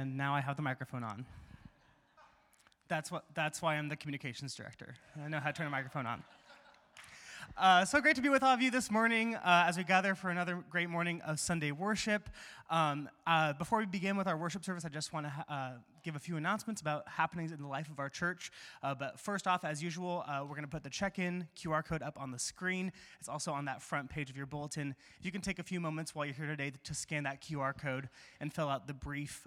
and now I have the microphone on. That's, what, that's why I'm the communications director. I know how to turn a microphone on. Uh, so great to be with all of you this morning uh, as we gather for another great morning of Sunday worship. Um, uh, before we begin with our worship service, I just want to uh, give a few announcements about happenings in the life of our church. Uh, but first off, as usual, uh, we're going to put the check in QR code up on the screen. It's also on that front page of your bulletin. If you can take a few moments while you're here today to scan that QR code and fill out the brief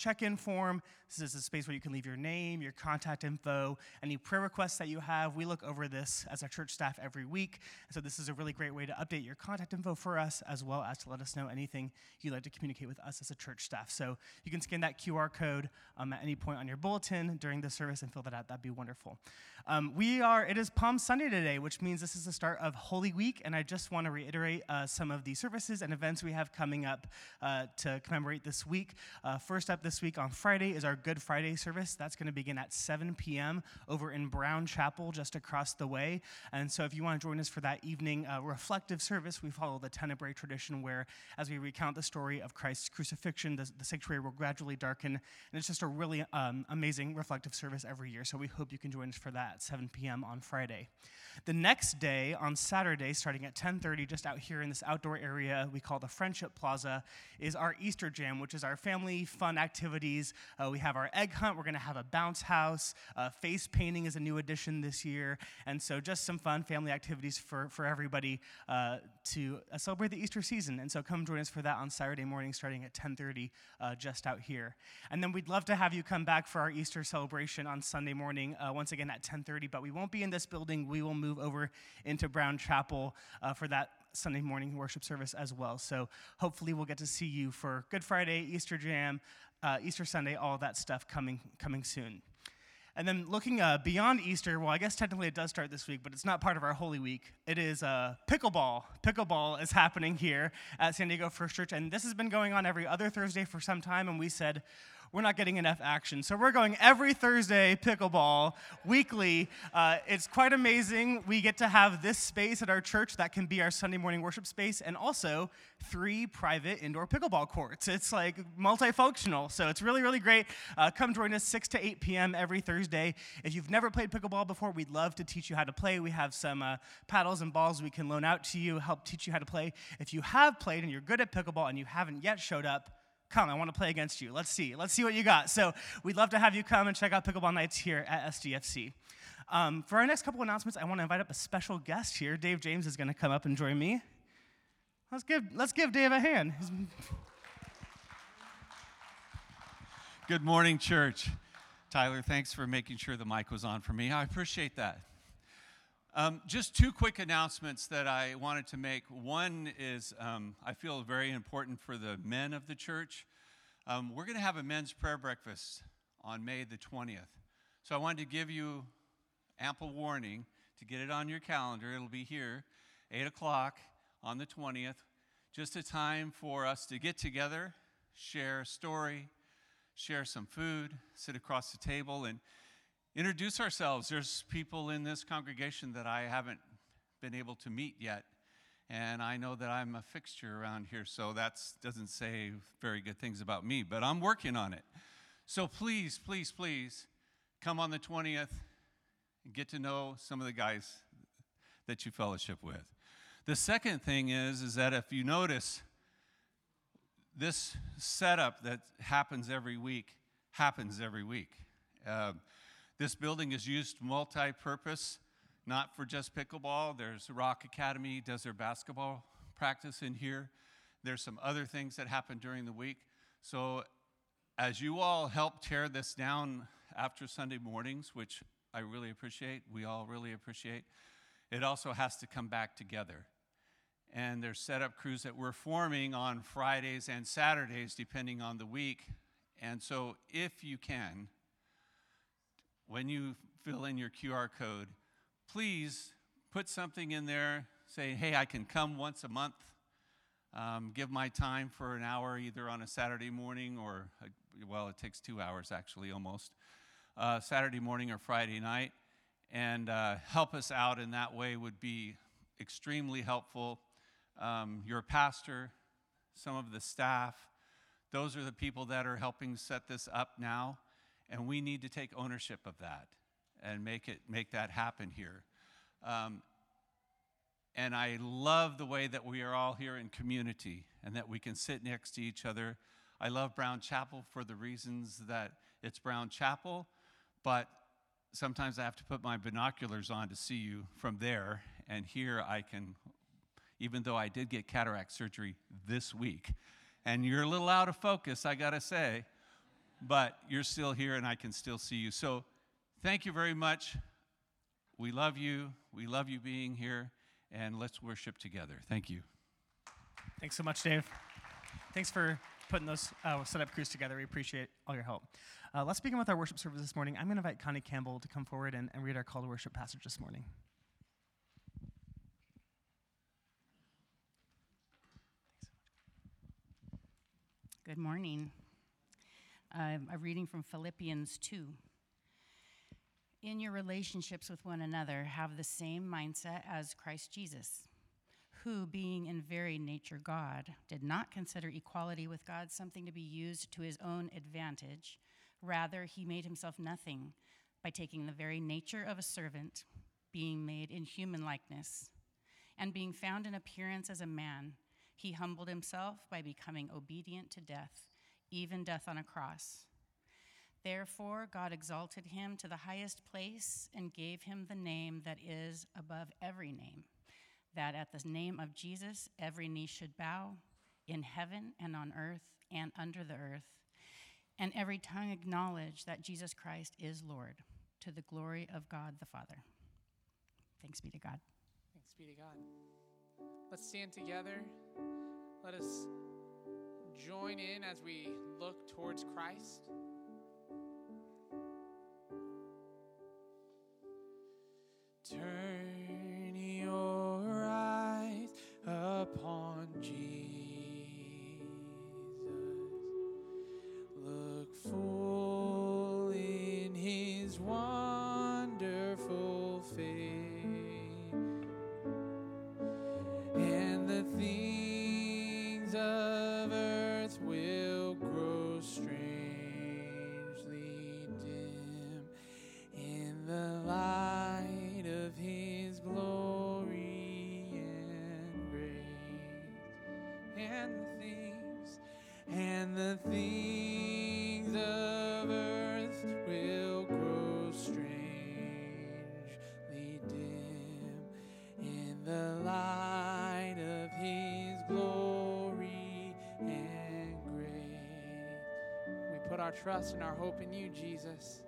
check in form. This is a space where you can leave your name, your contact info, any prayer requests that you have. We look over this as our church staff every week. So, this is a really great way to update your contact info for us, as well as to let us know anything you'd like to communicate with us as a church staff. So, you can scan that QR code um, at any point on your bulletin during the service and fill that out. That'd be wonderful. Um, we are, it is Palm Sunday today, which means this is the start of Holy Week, and I just want to reiterate uh, some of the services and events we have coming up uh, to commemorate this week. Uh, first up this week on Friday is our Good Friday service. That's going to begin at 7 p.m. over in Brown Chapel, just across the way. And so if you want to join us for that evening uh, reflective service, we follow the Tenebrae tradition where, as we recount the story of Christ's crucifixion, the, the sanctuary will gradually darken. And it's just a really um, amazing reflective service every year. So we hope you can join us for that at 7 p.m. on Friday. The next day, on Saturday, starting at 10:30, just out here in this outdoor area we call the Friendship Plaza, is our Easter Jam, which is our family fun activities. Uh, we have our egg hunt. We're going to have a bounce house. Uh, face painting is a new addition this year, and so just some fun family activities for for everybody uh, to uh, celebrate the Easter season. And so come join us for that on Saturday morning, starting at 10:30, uh, just out here. And then we'd love to have you come back for our Easter celebration on Sunday morning, uh, once again at 10:30. But we won't be in this building. We will move over into Brown Chapel uh, for that Sunday morning worship service as well. So hopefully we'll get to see you for Good Friday, Easter Jam, uh, Easter Sunday, all that stuff coming coming soon. And then looking uh, beyond Easter, well, I guess technically it does start this week, but it's not part of our Holy Week. It is uh, pickleball. Pickleball is happening here at San Diego First Church, and this has been going on every other Thursday for some time. And we said, we're not getting enough action. So we're going every Thursday pickleball weekly. Uh, it's quite amazing. We get to have this space at our church that can be our Sunday morning worship space and also three private indoor pickleball courts. It's like multifunctional. So it's really, really great. Uh, come join us 6 to 8 p.m. every Thursday. If you've never played pickleball before, we'd love to teach you how to play. We have some uh, paddles and balls we can loan out to you, help teach you how to play. If you have played and you're good at pickleball and you haven't yet showed up, Come, I want to play against you. Let's see. Let's see what you got. So, we'd love to have you come and check out Pickleball Nights here at SDFC. Um, for our next couple announcements, I want to invite up a special guest here. Dave James is going to come up and join me. Let's give, let's give Dave a hand. Good morning, church. Tyler, thanks for making sure the mic was on for me. I appreciate that. Um, just two quick announcements that I wanted to make. One is um, I feel very important for the men of the church. Um, we're going to have a men's prayer breakfast on May the 20th. So I wanted to give you ample warning to get it on your calendar. It'll be here, 8 o'clock on the 20th. Just a time for us to get together, share a story, share some food, sit across the table, and introduce ourselves. There's people in this congregation that I haven't been able to meet yet. And I know that I'm a fixture around here, so that doesn't say very good things about me, but I'm working on it. So please, please, please come on the 20th and get to know some of the guys that you fellowship with. The second thing is, is that if you notice, this setup that happens every week happens every week. Uh, this building is used multi purpose, not for just pickleball. There's Rock Academy, does their basketball practice in here. There's some other things that happen during the week. So, as you all help tear this down after Sunday mornings, which I really appreciate, we all really appreciate, it also has to come back together. And there's setup crews that we're forming on Fridays and Saturdays, depending on the week. And so, if you can, when you fill in your QR code, please put something in there, say, hey, I can come once a month, um, give my time for an hour either on a Saturday morning or, a, well, it takes two hours actually almost, uh, Saturday morning or Friday night, and uh, help us out in that way would be extremely helpful. Um, your pastor, some of the staff, Those are the people that are helping set this up now, and we need to take ownership of that and make it make that happen here. Um, and I love the way that we are all here in community and that we can sit next to each other. I love Brown Chapel for the reasons that it's Brown Chapel, but sometimes I have to put my binoculars on to see you from there. And here I can, even though I did get cataract surgery this week, and you're a little out of focus, I gotta say, but you're still here and I can still see you. So thank you very much. We love you. We love you being here, and let's worship together. Thank you. Thanks so much, Dave. Thanks for putting those uh, setup crews together. We appreciate all your help. Uh, let's begin with our worship service this morning. I'm going to invite Connie Campbell to come forward and, and read our call to worship passage this morning. Good morning. A reading from Philippians 2. In your relationships with one another, have the same mindset as Christ Jesus, who, being in very nature God, did not consider equality with God something to be used to his own advantage. Rather, he made himself nothing by taking the very nature of a servant, being made in human likeness, and being found in appearance as a man. He humbled himself by becoming obedient to death, even death on a cross. Therefore, God exalted him to the highest place and gave him the name that is above every name, that at the name of Jesus every knee should bow in heaven and on earth and under the earth, and every tongue acknowledge that Jesus Christ is Lord, to the glory of God the Father. Thanks be to God. Thanks be to God. Let's stand together. Let us join in as we look towards Christ. Turn and the things and the things of earth will grow strangely dim in the light of his glory and grace we put our trust and our hope in you jesus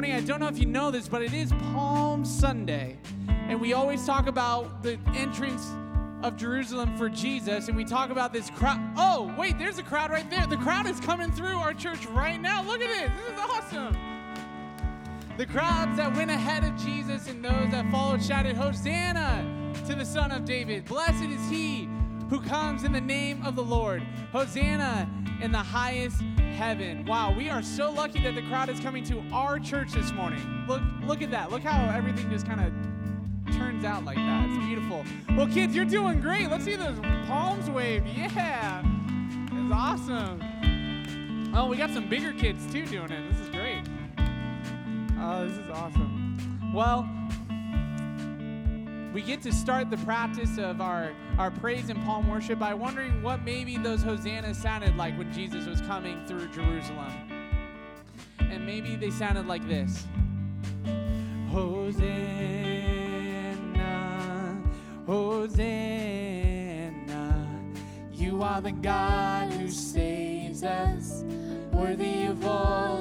morning. I don't know if you know this, but it is Palm Sunday. And we always talk about the entrance of Jerusalem for Jesus, and we talk about this crowd. Oh, wait, there's a crowd right there. The crowd is coming through our church right now. Look at this. This is awesome. The crowds that went ahead of Jesus and those that followed shouted, Hosanna to the Son of David. Blessed is he who comes in the name of the Lord. Hosanna in the highest heaven. Wow, we are so lucky that the crowd is coming to our church this morning. Look, look at that. Look how everything just kind of turns out like that. It's beautiful. Well, kids, you're doing great. Let's see those palms wave. Yeah. It's awesome. Oh, we got some bigger kids too doing it. This is great. Oh, this is awesome. Well, we get to start the practice of our, our praise and palm worship by wondering what maybe those hosannas sounded like when Jesus was coming through Jerusalem. And maybe they sounded like this. Hosanna, Hosanna, you are the God who saves us, worthy of all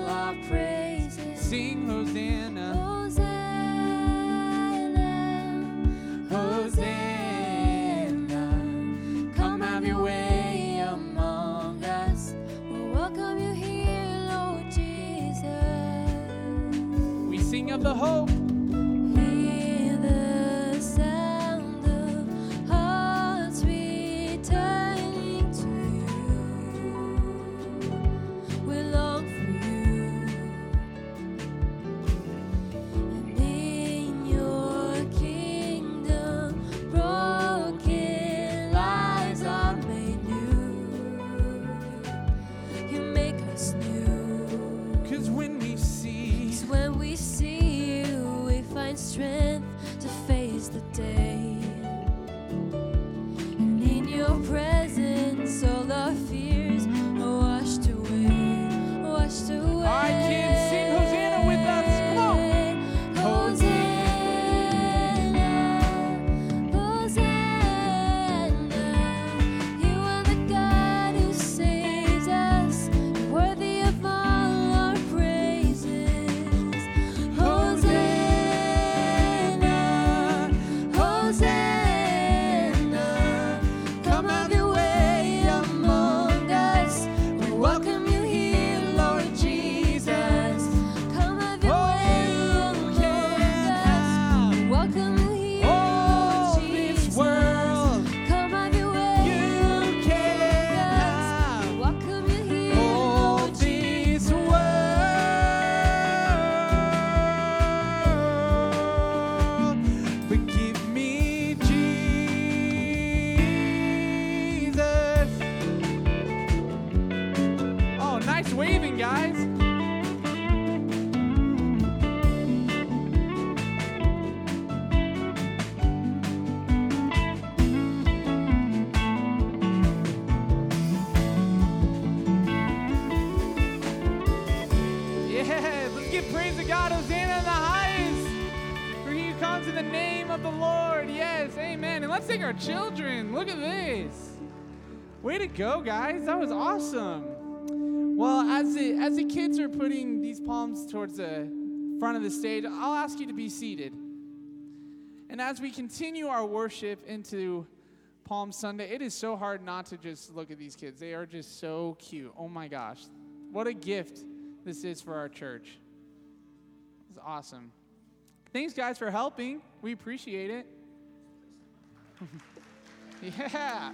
praise to God. Hosanna in the highest. For he comes in the name of the Lord. Yes, amen. And let's take our children. Look at this. Way to go, guys. That was awesome. Well, as the, as the kids are putting these palms towards the front of the stage, I'll ask you to be seated. And as we continue our worship into Palm Sunday, it is so hard not to just look at these kids. They are just so cute. Oh my gosh. What a gift this is for our church. It's awesome. Thanks, guys, for helping. We appreciate it. yeah.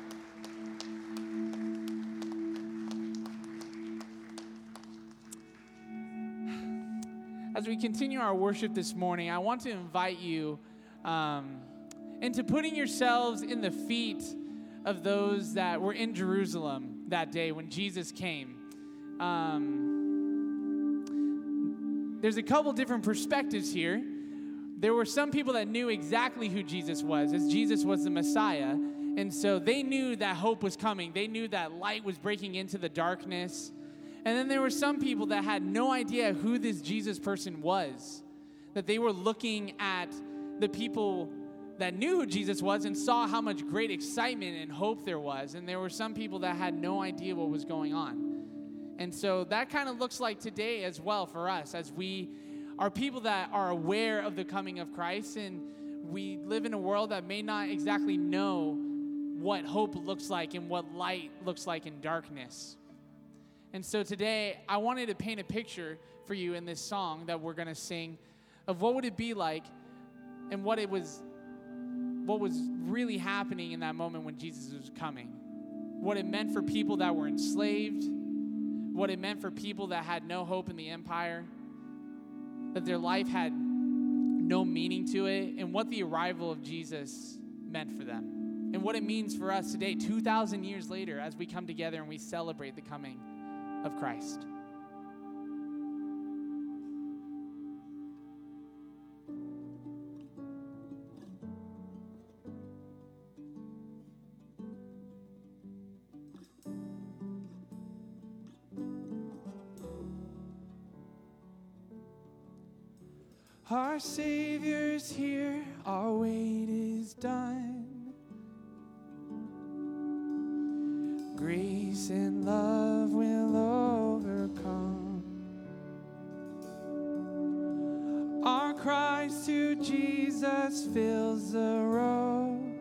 As we continue our worship this morning, I want to invite you um, into putting yourselves in the feet of those that were in Jerusalem that day when Jesus came. Um, there's a couple different perspectives here. There were some people that knew exactly who Jesus was, as Jesus was the Messiah. And so they knew that hope was coming. They knew that light was breaking into the darkness. And then there were some people that had no idea who this Jesus person was. That they were looking at the people that knew who Jesus was and saw how much great excitement and hope there was. And there were some people that had no idea what was going on. And so that kind of looks like today as well for us as we are people that are aware of the coming of Christ, and we live in a world that may not exactly know what hope looks like and what light looks like in darkness. And so today, I wanted to paint a picture for you in this song that we're going to sing of what would it be like and what it was what was really happening in that moment when Jesus was coming. What it meant for people that were enslaved, what it meant for people that had no hope in the empire, that their life had no meaning to it, and what the arrival of Jesus meant for them. And what it means for us today, 2,000 years later, as we come together and we celebrate the coming of Christ. Our Savior's here, our wait is done. Grace and love will overcome. Our cries to Jesus fills the road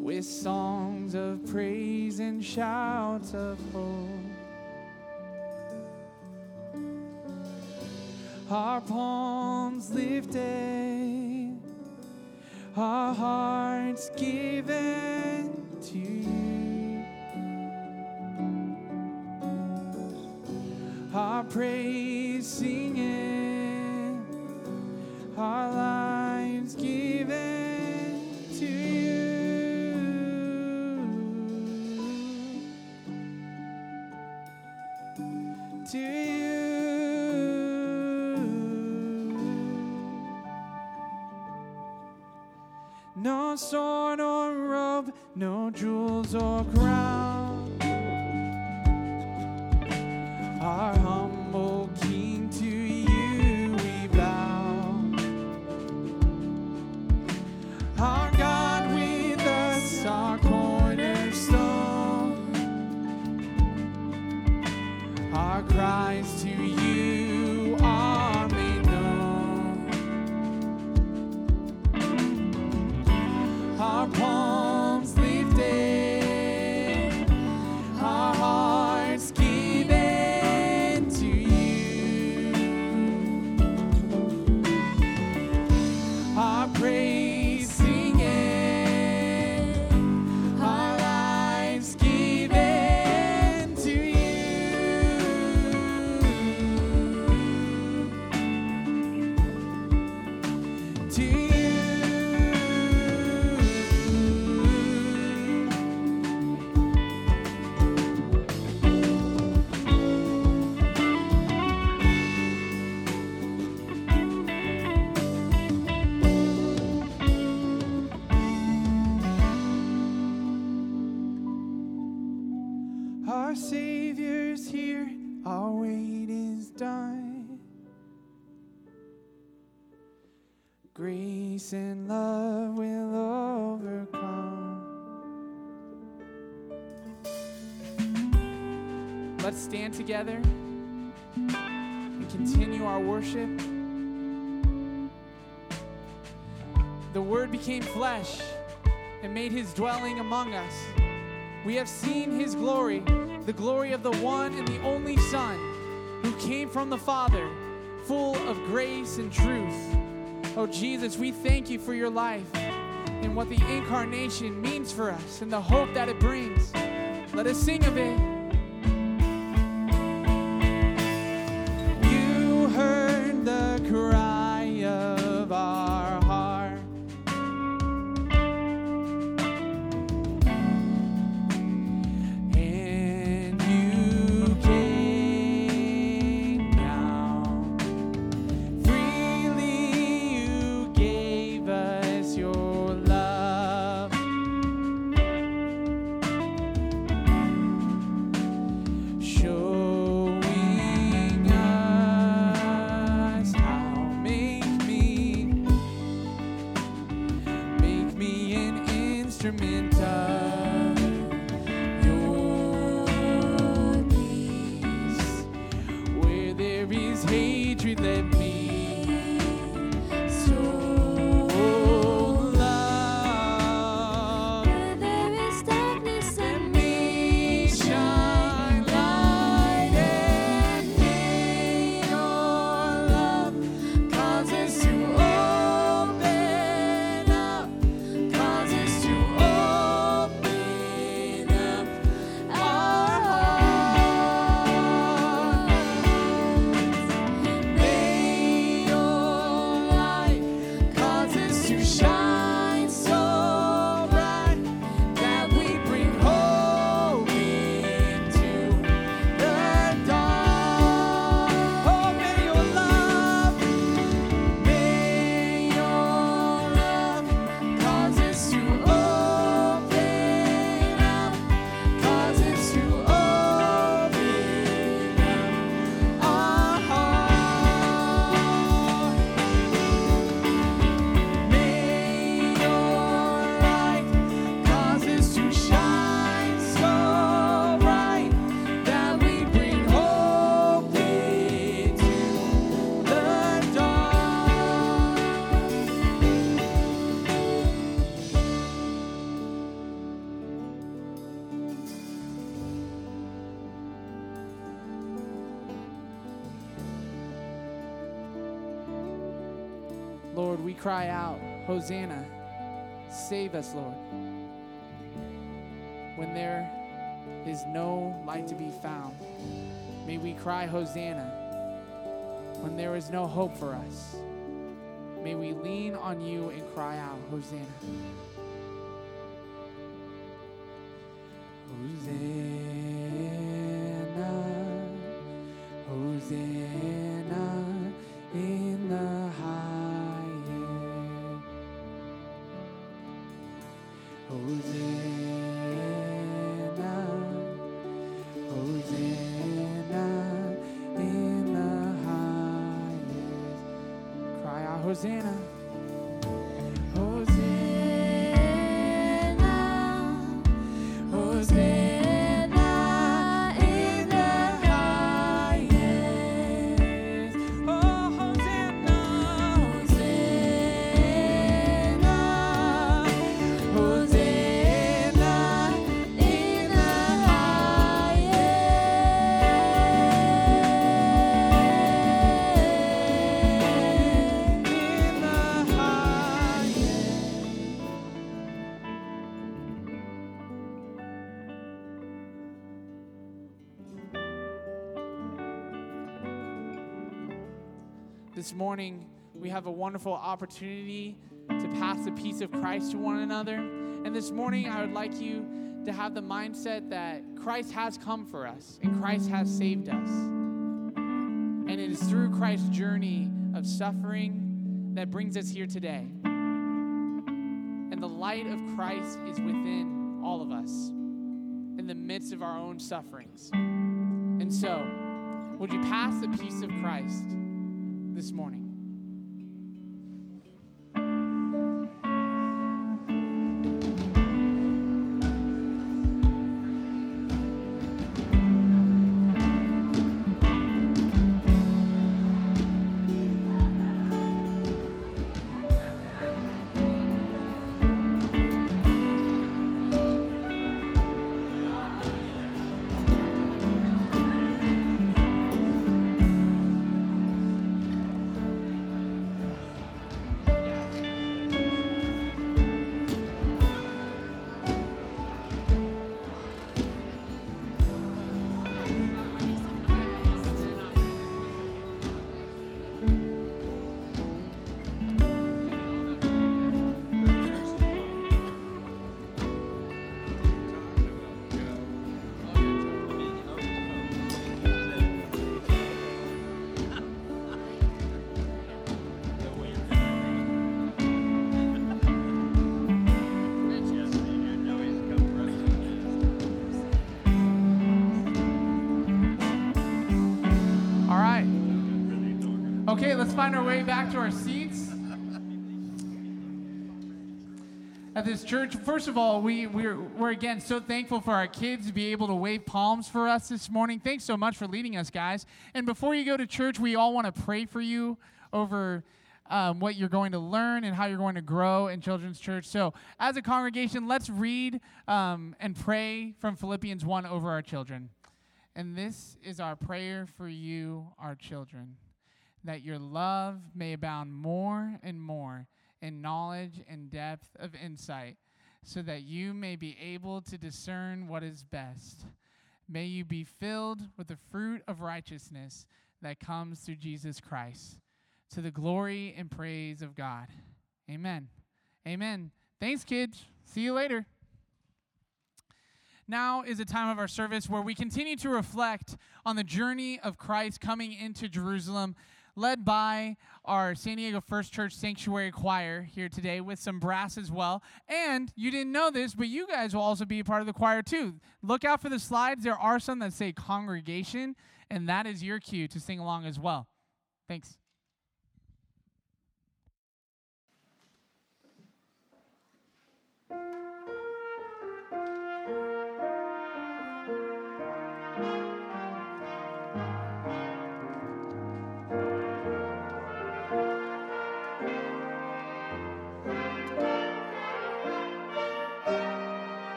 with songs of praise and shouts of hope. Our palms lifted, our hearts given to you. Our praise stand together and continue our worship. The Word became flesh and made his dwelling among us. We have seen his glory, the glory of the one and the only Son who came from the Father, full of grace and truth. Oh, Jesus, we thank you for your life and what the incarnation means for us and the hope that it brings. Let us sing of it. Cry out, Hosanna, save us, Lord. When there is no light to be found, may we cry, Hosanna. When there is no hope for us, may we lean on you and cry out, Hosanna. Morning, we have a wonderful opportunity to pass the peace of Christ to one another. And this morning, I would like you to have the mindset that Christ has come for us and Christ has saved us. And it is through Christ's journey of suffering that brings us here today. And the light of Christ is within all of us in the midst of our own sufferings. And so, would you pass the peace of Christ this morning? Let's find our way back to our seats. At this church, first of all, we, we're, we're again so thankful for our kids to be able to wave palms for us this morning. Thanks so much for leading us, guys. And before you go to church, we all want to pray for you over um, what you're going to learn and how you're going to grow in Children's Church. So, as a congregation, let's read um, and pray from Philippians 1 over our children. And this is our prayer for you, our children, that your love may abound more and more in knowledge and depth of insight, so that you may be able to discern what is best. May you be filled with the fruit of righteousness that comes through Jesus Christ, to the glory and praise of God. Amen. Amen. Thanks, kids. See you later. Now is a time of our service where we continue to reflect on the journey of Christ coming into Jerusalem, led by our San Diego First Church Sanctuary Choir here today with some brass as well. And you didn't know this, but you guys will also be a part of the choir too. Look out for the slides. There are some that say congregation, and that is your cue to sing along as well. Thanks.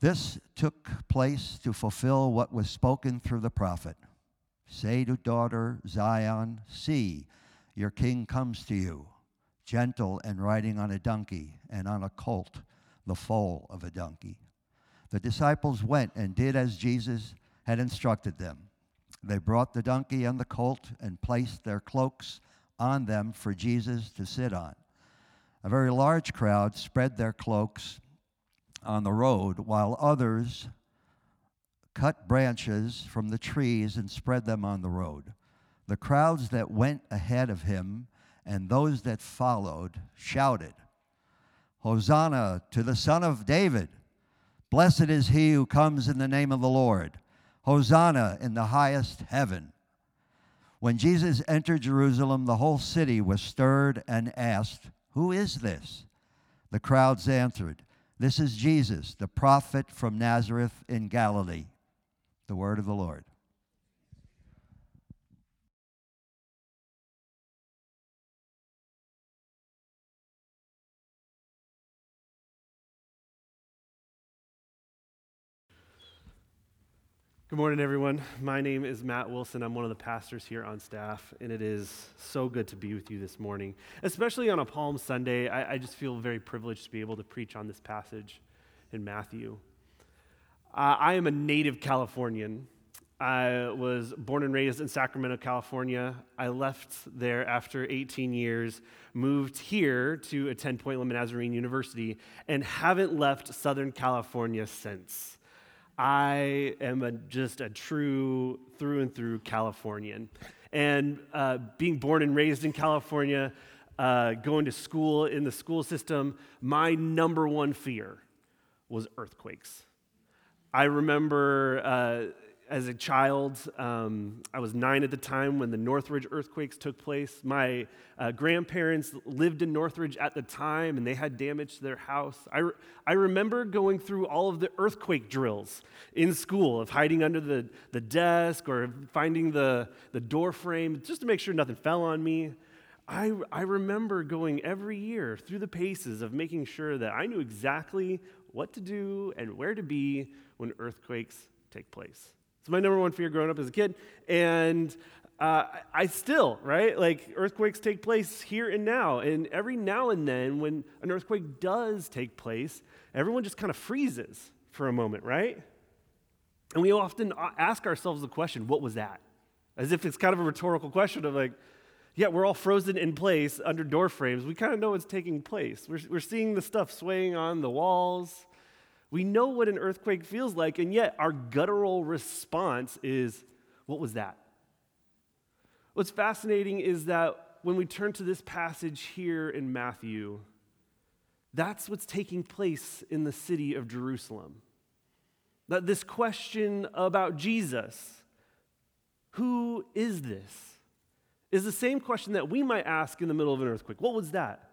This took place to fulfill what was spoken through the prophet. Say to daughter Zion, See, your king comes to you, gentle and riding on a donkey, and on a colt, the foal of a donkey. The disciples went and did as Jesus had instructed them. They brought the donkey and the colt and placed their cloaks on them for Jesus to sit on. A very large crowd spread their cloaks on the road, while others cut branches from the trees and spread them on the road. The crowds that went ahead of him and those that followed shouted, Hosanna to the Son of David! Blessed is he who comes in the name of the Lord. Hosanna in the highest heaven. When Jesus entered Jerusalem, the whole city was stirred and asked, Who is this? The crowds answered, this is Jesus, the prophet from Nazareth in Galilee. The word of the Lord. Good morning, everyone. My name is Matt Wilson. I'm one of the pastors here on staff, and it is so good to be with you this morning. Especially on a Palm Sunday, I, I just feel very privileged to be able to preach on this passage in Matthew. Uh, I am a native Californian. I was born and raised in Sacramento, California. I left there after 18 years, moved here to attend Point Loma Nazarene University, and haven't left Southern California since. I am a, just a true through and through Californian. And uh, being born and raised in California, uh, going to school in the school system, my number one fear was earthquakes. I remember uh, as a child. Um, I was nine at the time when the Northridge earthquakes took place. My uh, grandparents lived in Northridge at the time and they had damage to their house. I, re- I remember going through all of the earthquake drills in school of hiding under the, the desk or finding the, the door frame just to make sure nothing fell on me. I, I remember going every year through the paces of making sure that I knew exactly what to do and where to be when earthquakes take place. It's my number one fear growing up as a kid. And uh, I still, right? Like earthquakes take place here and now. And every now and then, when an earthquake does take place, everyone just kind of freezes for a moment, right? And we often ask ourselves the question, what was that? As if it's kind of a rhetorical question of like, yeah, we're all frozen in place under door frames. We kind of know what's taking place. We're, we're seeing the stuff swaying on the walls. We know what an earthquake feels like, and yet our guttural response is, What was that? What's fascinating is that when we turn to this passage here in Matthew, that's what's taking place in the city of Jerusalem. That this question about Jesus, who is this? is the same question that we might ask in the middle of an earthquake. What was that?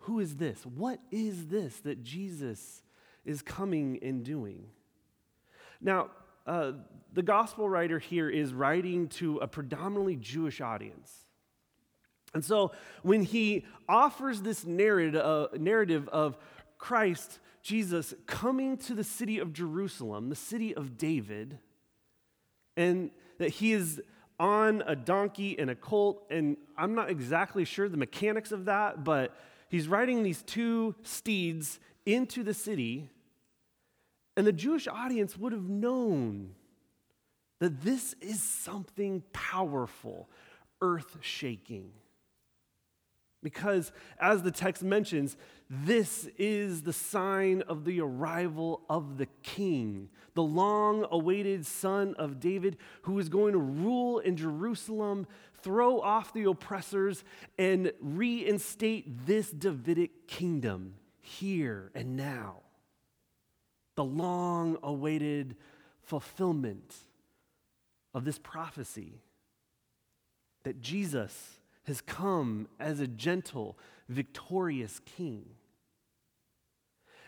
Who is this? What is this that Jesus is coming and doing? Now, uh, the gospel writer here is writing to a predominantly Jewish audience. And so when he offers this narrative, uh, narrative of Christ, Jesus, coming to the city of Jerusalem, the city of David, and that he is on a donkey and a colt, and I'm not exactly sure the mechanics of that, but he's riding these two steeds into the city, and the Jewish audience would have known that this is something powerful, earth shaking. Because, as the text mentions, this is the sign of the arrival of the king, the long awaited son of David, who is going to rule in Jerusalem, throw off the oppressors, and reinstate this Davidic kingdom here and now. The long awaited fulfillment of this prophecy that Jesus has come as a gentle, victorious king.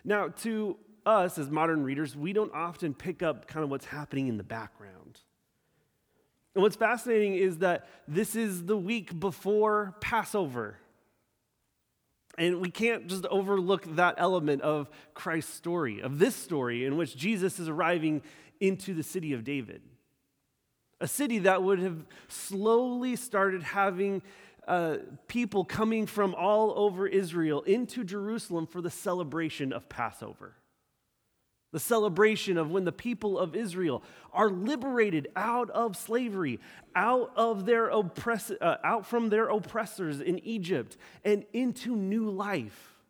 Now, to us as modern readers, we don't often pick up kind of what's happening in the background. And what's fascinating is that this is the week before Passover. And we can't just overlook that element of Christ's story, of this story in which Jesus is arriving into the city of David. A city that would have slowly started having uh, people coming from all over Israel into Jerusalem for the celebration of Passover. The celebration of when the people of Israel are liberated out of slavery, out of their oppress- uh, out from their oppressors in Egypt, and into new life,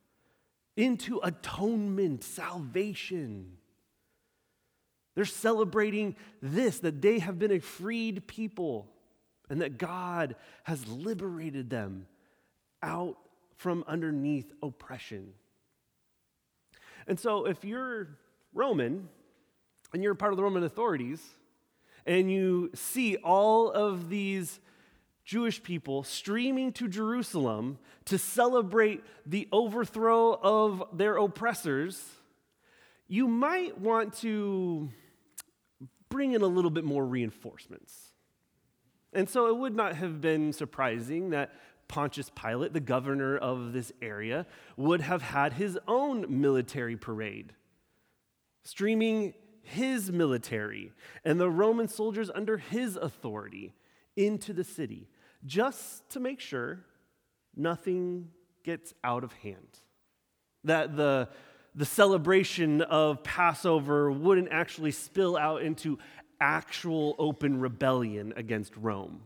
into atonement, salvation. They're celebrating this that they have been a freed people and that God has liberated them out from underneath oppression. And so, if you're Roman and you're part of the Roman authorities, and you see all of these Jewish people streaming to Jerusalem to celebrate the overthrow of their oppressors, you might want to bring in a little bit more reinforcements. And so it would not have been surprising that Pontius Pilate, the governor of this area, would have had his own military parade, streaming his military and the Roman soldiers under his authority into the city, just to make sure nothing gets out of hand. That the, the celebration of Passover wouldn't actually spill out into actual open rebellion against Rome.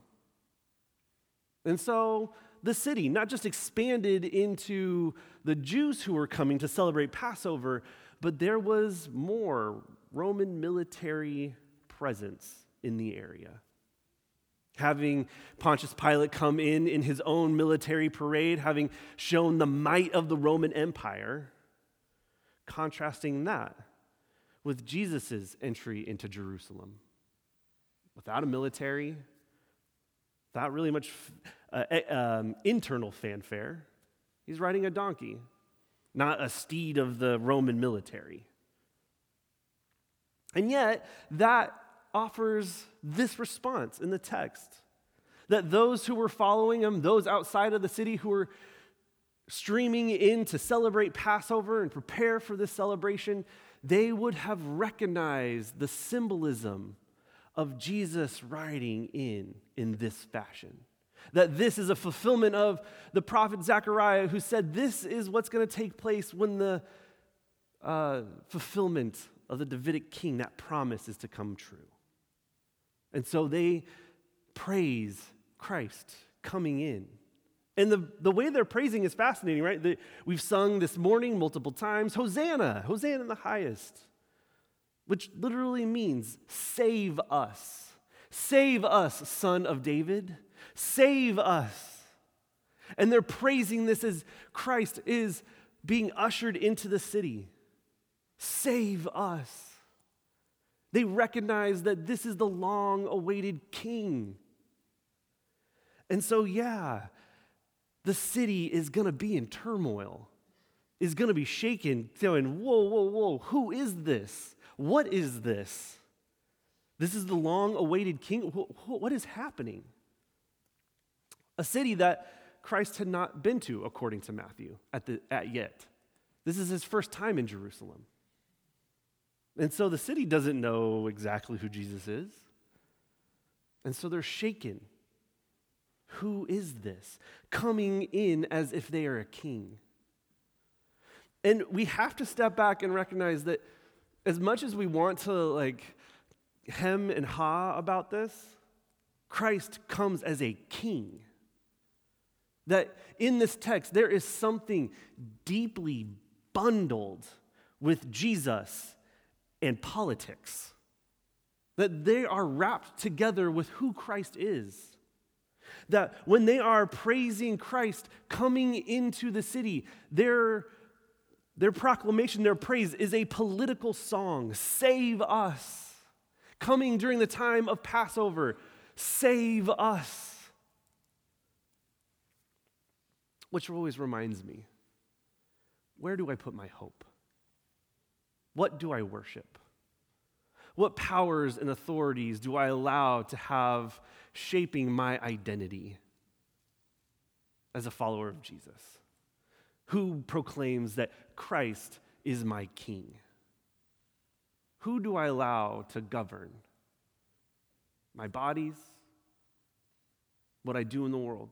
And so the city not just expanded into the Jews who were coming to celebrate Passover, but there was more Roman military presence in the area. Having Pontius Pilate come in in his own military parade, having shown the might of the Roman Empire, contrasting that with Jesus' entry into Jerusalem. without a military, without really much uh, um, internal fanfare. He's riding a donkey, not a steed of the Roman military. And yet, that offers this response in the text that those who were following him, those outside of the city who were streaming in to celebrate Passover and prepare for this celebration, they would have recognized the symbolism of Jesus riding in in this fashion. That this is a fulfillment of the prophet Zechariah, who said this is what's going to take place when the uh, fulfillment of the Davidic king, that promise is to come true. And so they praise Christ coming in. And the, the way they're praising is fascinating, right? The, we've sung this morning multiple times Hosanna, Hosanna in the highest, which literally means save us. Save us, son of David. Save us. And they're praising this as Christ is being ushered into the city. Save us. They recognize that this is the long awaited king. And so, yeah, the city is going to be in turmoil, is going to be shaken, going, whoa, whoa, whoa, who is this? What is this? This is the long awaited king. What is happening? A city that Christ had not been to, according to Matthew, at, the, at yet. This is his first time in Jerusalem. And so the city doesn't know exactly who Jesus is. And so they're shaken. Who is this? Coming in as if they are a king. And we have to step back and recognize that as much as we want to like hem and ha about this, Christ comes as a king. That in this text, there is something deeply bundled with Jesus and politics. That they are wrapped together with who Christ is. That when they are praising Christ coming into the city, their, their proclamation, their praise is a political song Save us. Coming during the time of Passover, save us. Which always reminds me where do I put my hope? What do I worship? What powers and authorities do I allow to have shaping my identity as a follower of Jesus? Who proclaims that Christ is my king? Who do I allow to govern? My bodies? What I do in the world?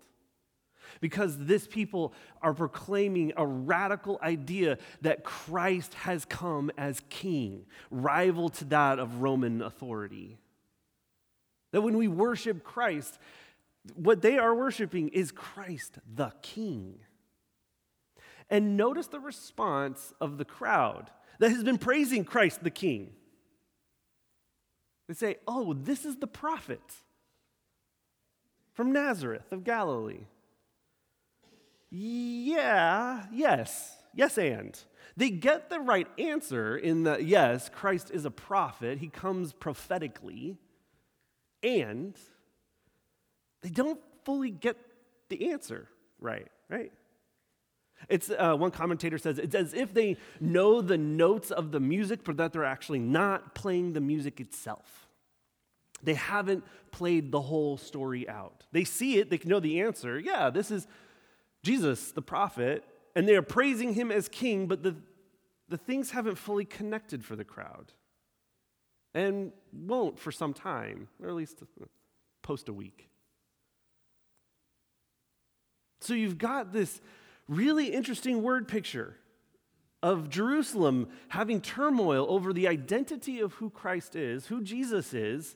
Because this people are proclaiming a radical idea that Christ has come as king, rival to that of Roman authority. That when we worship Christ, what they are worshiping is Christ the king. And notice the response of the crowd that has been praising Christ the king. They say, Oh, this is the prophet from Nazareth of Galilee. Yeah, yes, yes, and. They get the right answer in that, yes, Christ is a prophet, he comes prophetically, and they don't fully get the answer right, right? It's uh, one commentator says it's as if they know the notes of the music, but that they're actually not playing the music itself. They haven't played the whole story out. They see it, they know the answer. Yeah, this is Jesus, the prophet, and they are praising him as king, but the, the things haven't fully connected for the crowd and won't for some time, or at least post a week. So you've got this really interesting word picture of Jerusalem having turmoil over the identity of who Christ is, who Jesus is,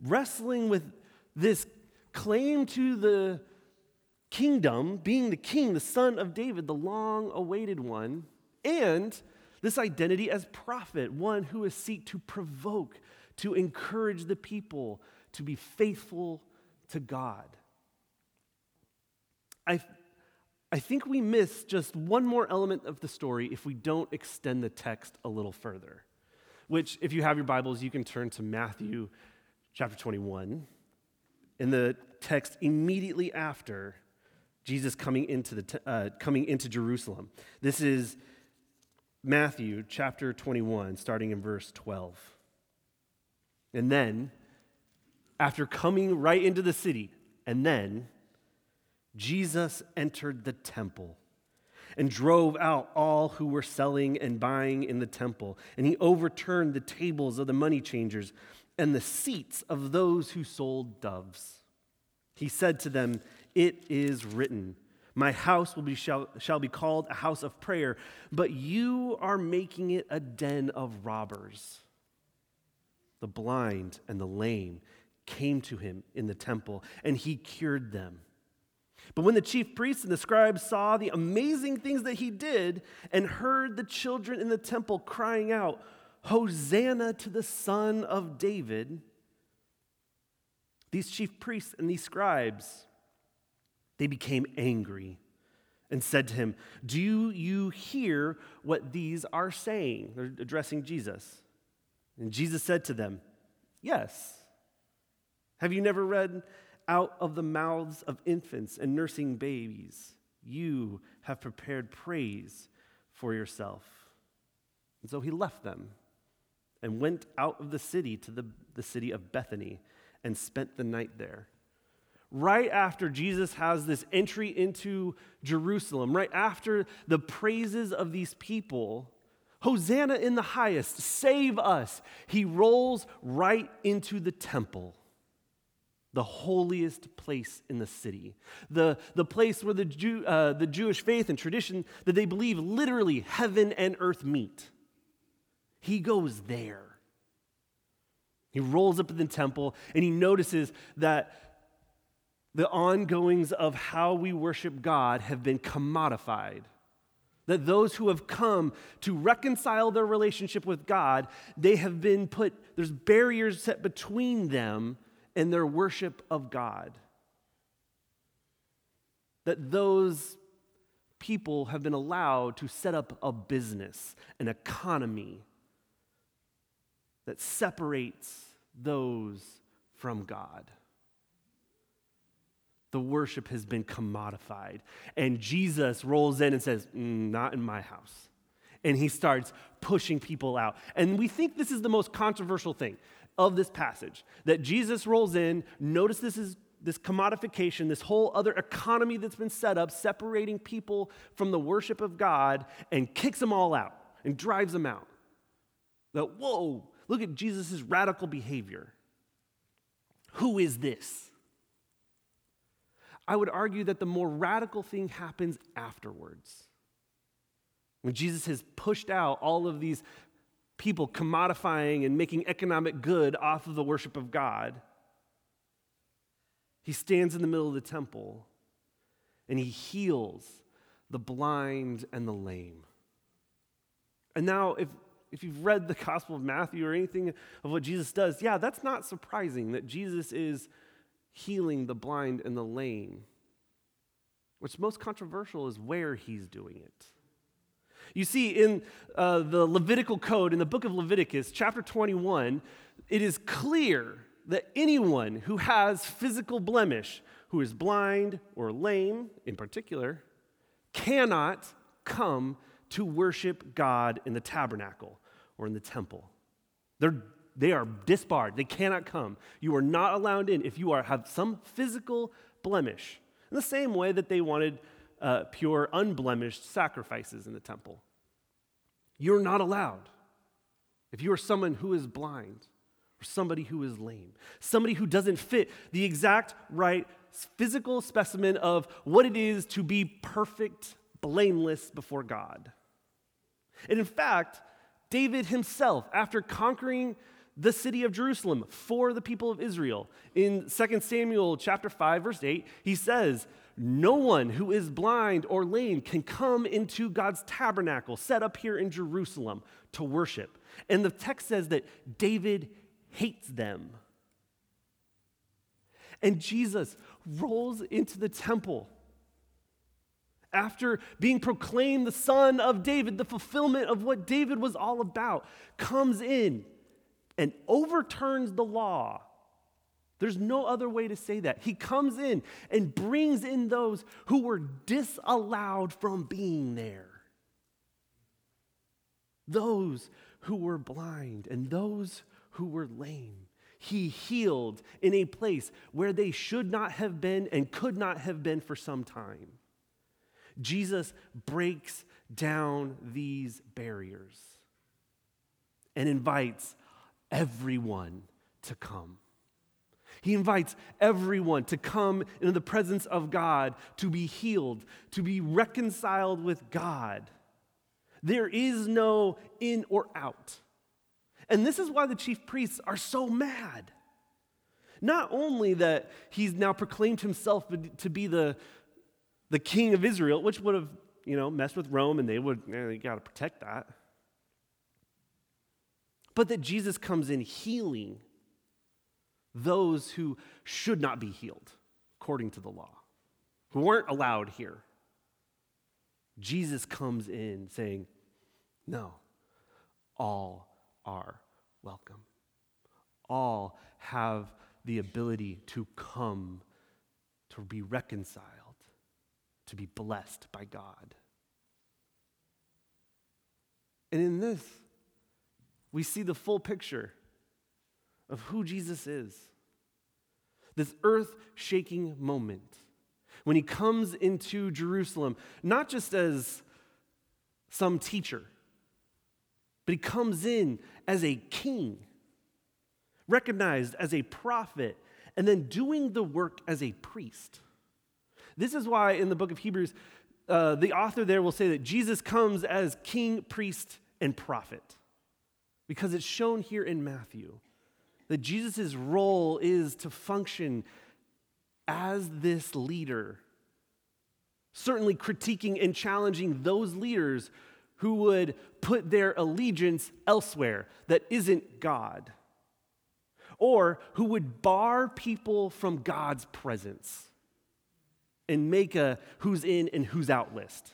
wrestling with this claim to the kingdom, being the king, the son of David, the long awaited one, and this identity as prophet, one who is seek to provoke, to encourage the people to be faithful to God. I, I think we miss just one more element of the story if we don't extend the text a little further. Which, if you have your Bibles, you can turn to Matthew chapter 21, in the text immediately after Jesus coming into, the uh, coming into Jerusalem. This is Matthew chapter 21, starting in verse 12. And then, after coming right into the city, and then Jesus entered the temple and drove out all who were selling and buying in the temple. And he overturned the tables of the money changers and the seats of those who sold doves. He said to them, It is written, My house will be, shall, shall be called a house of prayer, but you are making it a den of robbers. The blind and the lame came to him in the temple, and he cured them. But when the chief priests and the scribes saw the amazing things that he did and heard the children in the temple crying out, Hosanna to the Son of David, these chief priests and these scribes, they became angry and said to him, Do you hear what these are saying? They're addressing Jesus. And Jesus said to them, Yes. Have you never read, Out of the mouths of infants and nursing babies, you have prepared praise for yourself? And so he left them and went out of the city to the, the city of Bethany and spent the night there. Right after Jesus has this entry into Jerusalem, right after the praises of these people, Hosanna in the highest, save us, he rolls right into the temple, the holiest place in the city, the, the place where the, Jew, uh, the Jewish faith and tradition that they believe literally heaven and earth meet. He goes there. He rolls up in the temple and he notices that the ongoings of how we worship God have been commodified. That those who have come to reconcile their relationship with God, they have been put, there's barriers set between them and their worship of God. That those people have been allowed to set up a business, an economy, that separates those from God. The worship has been commodified. And Jesus rolls in and says, mm, Not in my house. And he starts pushing people out. And we think this is the most controversial thing of this passage that Jesus rolls in, notice this is this commodification, this whole other economy that's been set up, separating people from the worship of God, and kicks them all out and drives them out. That, whoa, Look at Jesus' radical behavior. Who is this? I would argue that the more radical thing happens afterwards. When Jesus has pushed out all of these people commodifying and making economic good off of the worship of God, he stands in the middle of the temple and he heals the blind and the lame. And now, if if you've read the Gospel of Matthew or anything of what Jesus does, yeah, that's not surprising that Jesus is healing the blind and the lame. What's most controversial is where he's doing it. You see, in uh, the Levitical code, in the book of Leviticus, chapter 21, it is clear that anyone who has physical blemish, who is blind or lame in particular, cannot come to worship God in the tabernacle or in the temple. They're, they are disbarred. They cannot come. You are not allowed in if you are, have some physical blemish. In the same way that they wanted uh, pure, unblemished sacrifices in the temple. You're not allowed. If you are someone who is blind or somebody who is lame, somebody who doesn't fit the exact right physical specimen of what it is to be perfect, blameless before God. And in fact, David himself, after conquering the city of Jerusalem for the people of Israel, in 2 Samuel chapter 5 verse 8, he says, "No one who is blind or lame can come into God's tabernacle set up here in Jerusalem to worship." And the text says that David hates them. And Jesus rolls into the temple after being proclaimed the son of David, the fulfillment of what David was all about, comes in and overturns the law There's no other way to say that. He comes in and brings in those who were disallowed from being there. Those who were blind and those who were lame. He healed in a place where they should not have been and could not have been for some time. Jesus breaks down these barriers and invites everyone to come. He invites everyone to come into the presence of God, to be healed, to be reconciled with God. There is no in or out. And this is why the chief priests are so mad. Not only that he's now proclaimed himself to be the, the king of Israel, which would have, you know, messed with Rome and they would, eh, you, know, got to protect that. But that Jesus comes in healing those who should not be healed according to the law, who weren't allowed here. Jesus comes in saying, No, all are welcome. All have the ability to come to be reconciled, to be blessed by God. And in this, we see the full picture of who Jesus is. This earth shaking moment when he comes into Jerusalem, not just as some teacher, but he comes in as a king, recognized as a prophet, and then doing the work as a priest. This is why in the book of Hebrews, uh, the author there will say that Jesus comes as king, priest, and prophet, because it's shown here in Matthew that Jesus' role is to function as this leader, certainly critiquing and challenging those leaders who would put their allegiance elsewhere that isn't God, or who would bar people from God's presence and make a who's in and who's out list,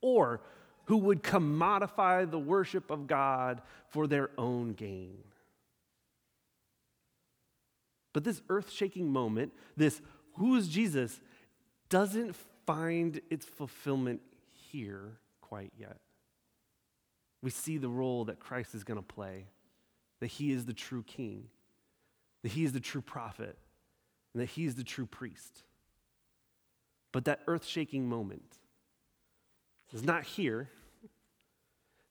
or who would commodify the worship of God for their own gain. But this earth shaking moment, this who is Jesus, doesn't find its fulfillment here quite yet. We see the role that Christ is going to play, that he is the true king, that he is the true prophet, and that he is the true priest. But that earth shaking moment is not here,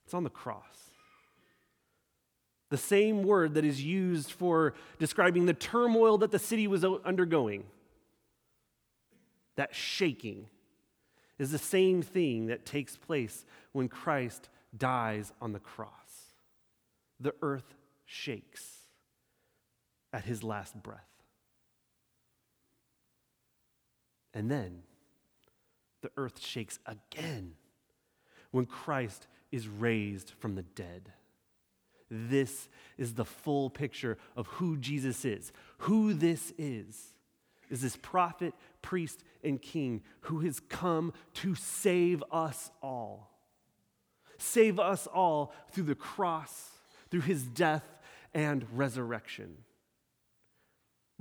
it's on the cross. The same word that is used for describing the turmoil that the city was undergoing, that shaking, is the same thing that takes place when Christ dies on the cross. The earth shakes at his last breath. And then the earth shakes again when Christ is raised from the dead. This is the full picture of who Jesus is. Who this is, is this prophet, priest, and king who has come to save us all. Save us all through the cross, through his death and resurrection.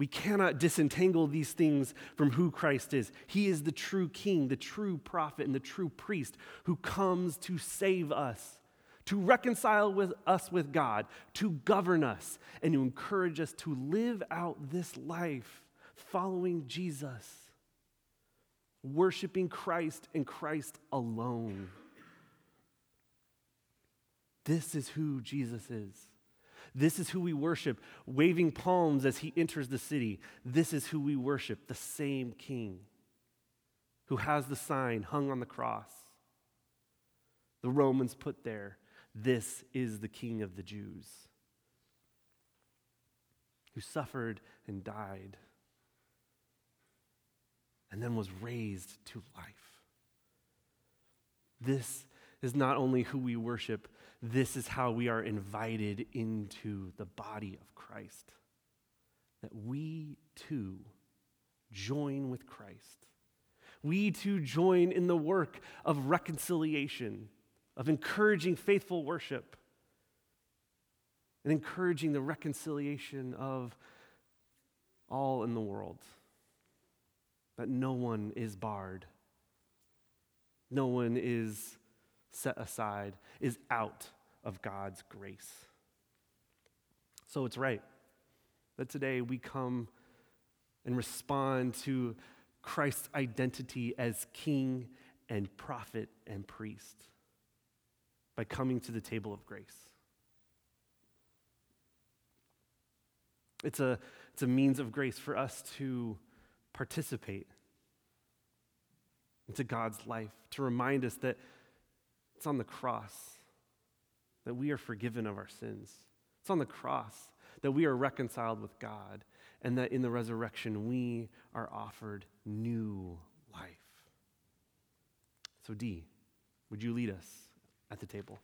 We cannot disentangle these things from who Christ is. He is the true king, the true prophet, and the true priest who comes to save us to reconcile with us with God, to govern us, and to encourage us to live out this life following Jesus, worshiping Christ and Christ alone. This is who Jesus is. This is who we worship, waving palms as he enters the city. This is who we worship, the same king who has the sign hung on the cross. The Romans put there this is the King of the Jews who suffered and died and then was raised to life. This is not only who we worship, this is how we are invited into the body of Christ. That we too join with Christ. We too join in the work of reconciliation of encouraging faithful worship and encouraging the reconciliation of all in the world, that no one is barred, no one is set aside, is out of God's grace. So it's right that today we come and respond to Christ's identity as king and prophet and priest by coming to the table of grace. It's a, it's a means of grace for us to participate into God's life, to remind us that it's on the cross that we are forgiven of our sins. It's on the cross that we are reconciled with God, and that in the resurrection we are offered new life. So, D, would you lead us at the table?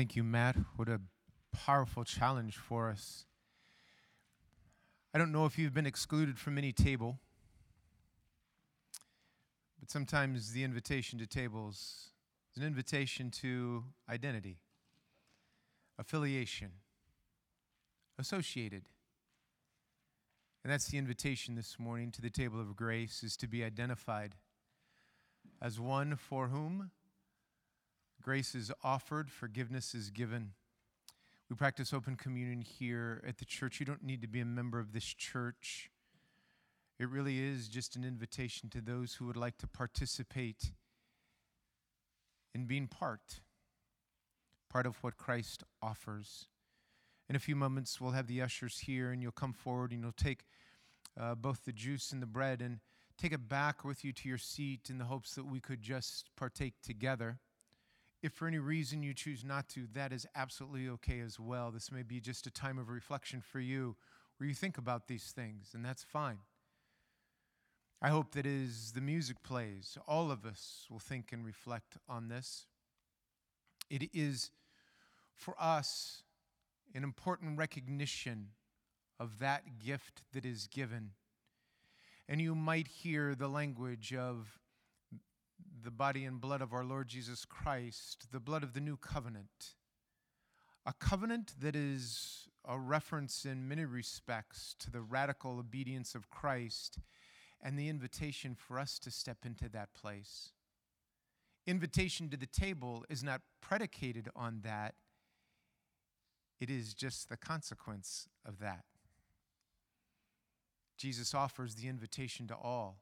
Thank you, Matt. What a powerful challenge for us. I don't know if you've been excluded from any table, but sometimes the invitation to tables is an invitation to identity, affiliation, associated. And that's the invitation this morning to the table of grace is to be identified as one for whom grace is offered, forgiveness is given. We practice open communion here at the church. You don't need to be a member of this church. It really is just an invitation to those who would like to participate in being part, part of what Christ offers. In a few moments, we'll have the ushers here, and you'll come forward and you'll take uh, both the juice and the bread and take it back with you to your seat in the hopes that we could just partake together. If for any reason you choose not to, that is absolutely okay as well. This may be just a time of reflection for you where you think about these things, and that's fine. I hope that as the music plays, all of us will think and reflect on this. It is for us an important recognition of that gift that is given. And you might hear the language of the body and blood of our Lord Jesus Christ, the blood of the new covenant. A covenant that is a reference in many respects to the radical obedience of Christ and the invitation for us to step into that place. Invitation to the table is not predicated on that, it is just the consequence of that. Jesus offers the invitation to all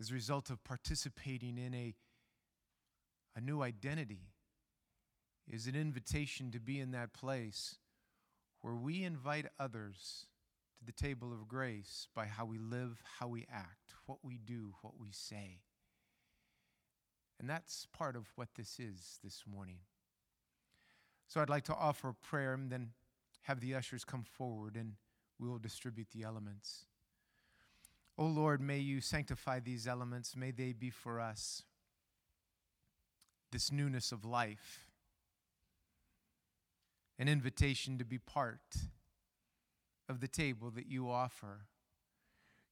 as a result of participating in a, a new identity is an invitation to be in that place where we invite others to the table of grace by how we live, how we act, what we do, what we say. And that's part of what this is this morning. So I'd like to offer a prayer and then have the ushers come forward and we will distribute the elements. O oh Lord, may you sanctify these elements. May they be for us this newness of life, an invitation to be part of the table that you offer.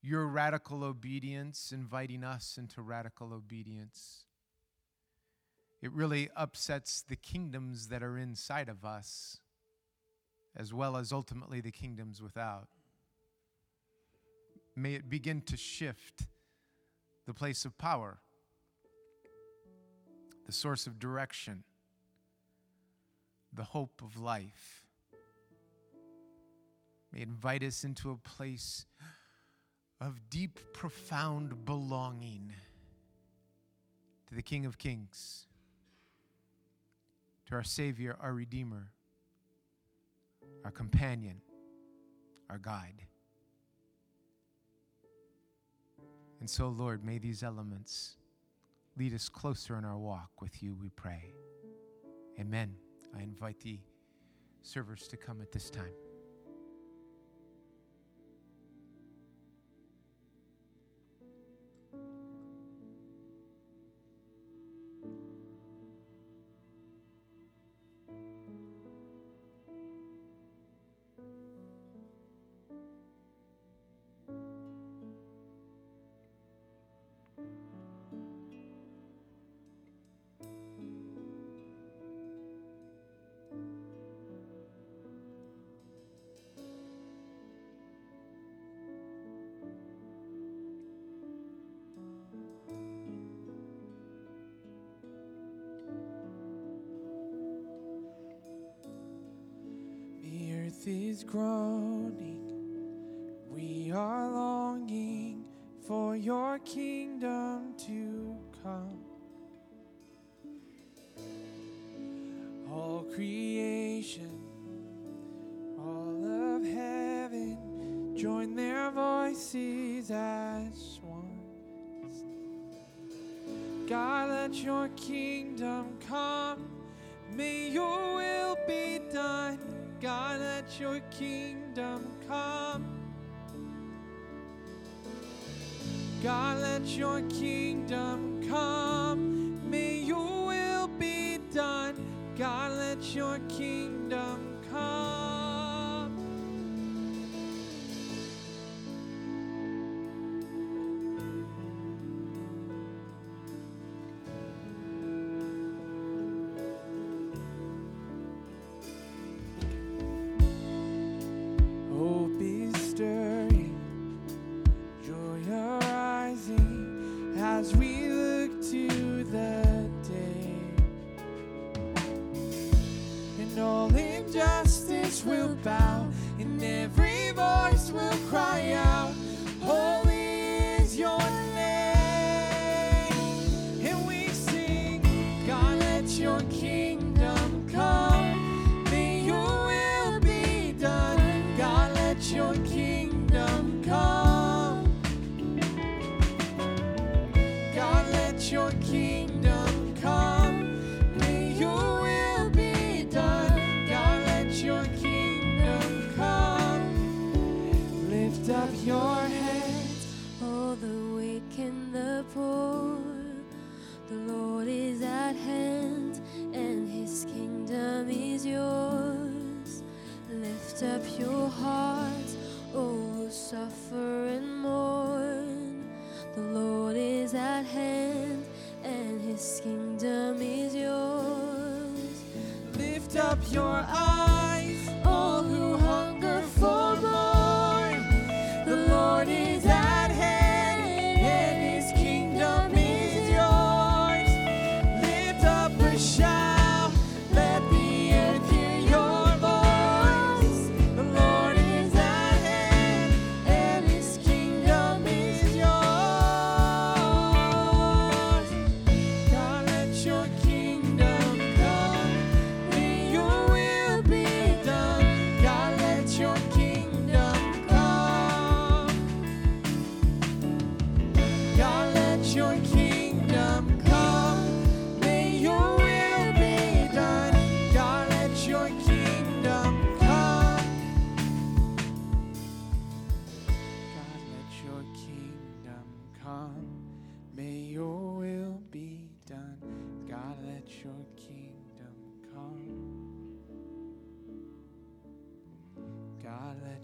Your radical obedience inviting us into radical obedience. It really upsets the kingdoms that are inside of us, as well as ultimately the kingdoms without. May it begin to shift the place of power, the source of direction, the hope of life. May it invite us into a place of deep, profound belonging to the King of Kings, to our Savior, our Redeemer, our companion, our guide. And so, Lord, may these elements lead us closer in our walk with you, we pray. Amen. I invite the servers to come at this time. Is groaning. We are longing for your kingdom to come. All creation, all of heaven, join their voices as one. God, let your kingdom come. May your your kingdom come. God, let your kingdom come.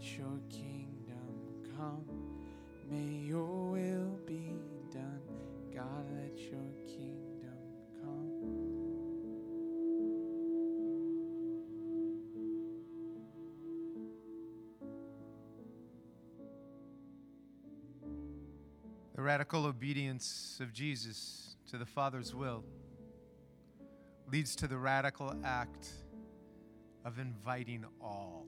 Your kingdom come. May your will be done. God, let your kingdom come. The radical obedience of Jesus to the Father's will leads to the radical act of inviting all.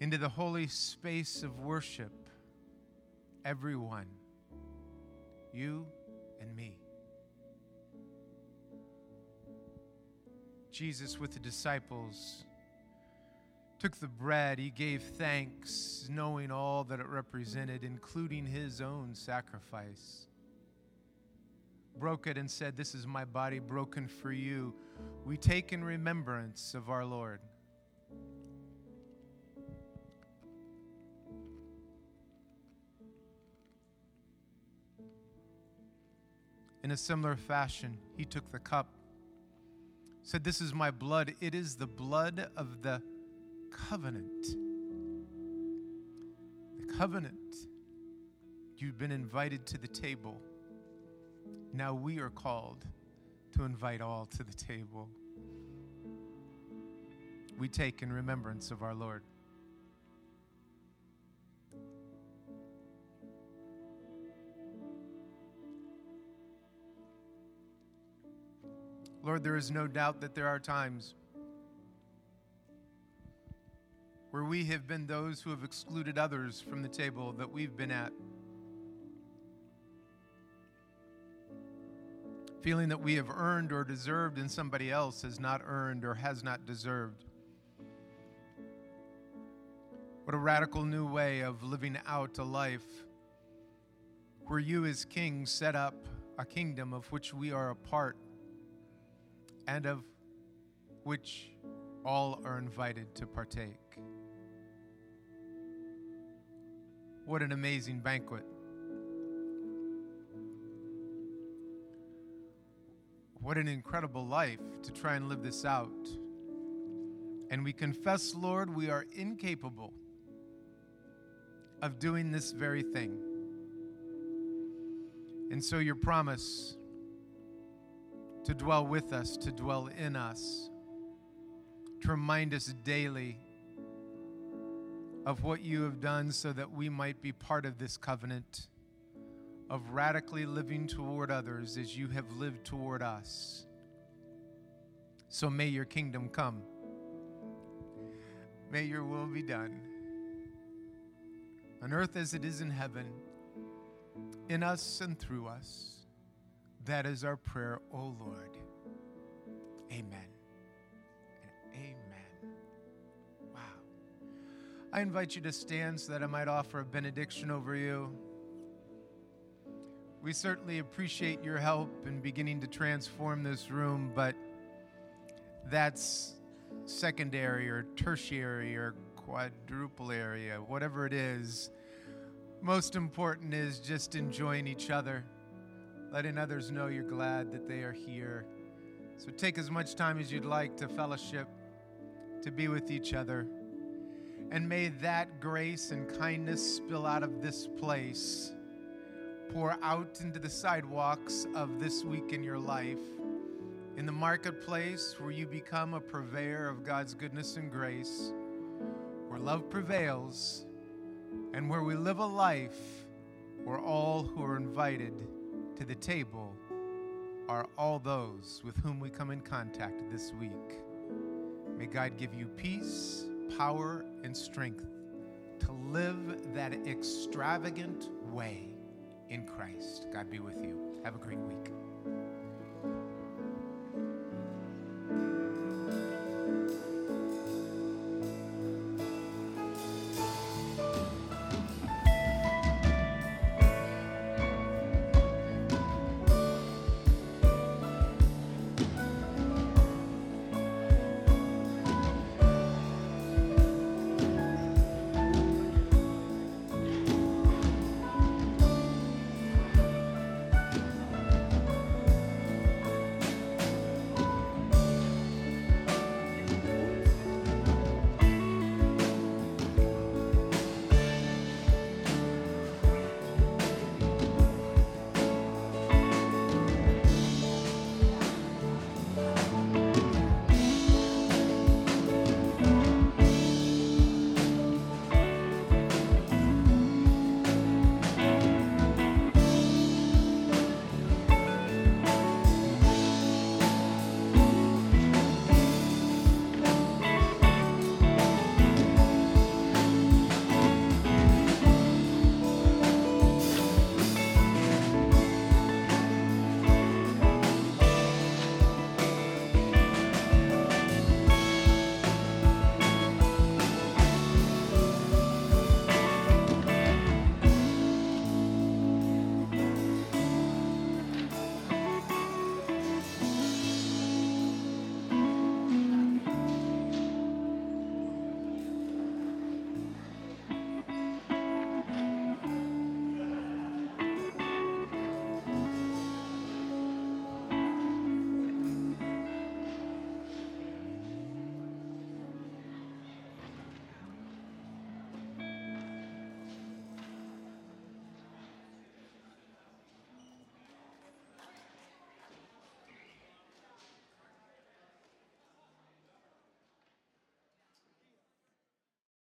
Into the holy space of worship, everyone, you and me. Jesus with the disciples took the bread, he gave thanks, knowing all that it represented, including his own sacrifice. Broke it and said, This is my body broken for you. We take in remembrance of our Lord. In a similar fashion, he took the cup, said, This is my blood. It is the blood of the covenant. The covenant. You've been invited to the table. Now we are called to invite all to the table. We take in remembrance of our Lord. Lord, there is no doubt that there are times where we have been those who have excluded others from the table that we've been at. Feeling that we have earned or deserved and somebody else has not earned or has not deserved. What a radical new way of living out a life where you, as King, set up a kingdom of which we are a part and of which all are invited to partake. What an amazing banquet. What an incredible life to try and live this out. And we confess, Lord, we are incapable of doing this very thing. And so, your promise to dwell with us, to dwell in us, to remind us daily of what you have done so that we might be part of this covenant of radically living toward others as you have lived toward us. So may your kingdom come. May your will be done on earth as it is in heaven, in us and through us. That is our prayer, O Lord. Amen. Amen. Wow. I invite you to stand so that I might offer a benediction over you. We certainly appreciate your help in beginning to transform this room, but that's secondary or tertiary or quadruple area, whatever it is. Most important is just enjoying each other, letting others know you're glad that they are here. So take as much time as you'd like to fellowship, to be with each other. And may that grace and kindness spill out of this place, pour out into the sidewalks of this week in your life, in the marketplace where you become a purveyor of God's goodness and grace, where love prevails, and where we live a life where all who are invited to the table are all those with whom we come in contact this week. May God give you peace, power, and strength to live that extravagant way in Christ. God be with you. Have a great week.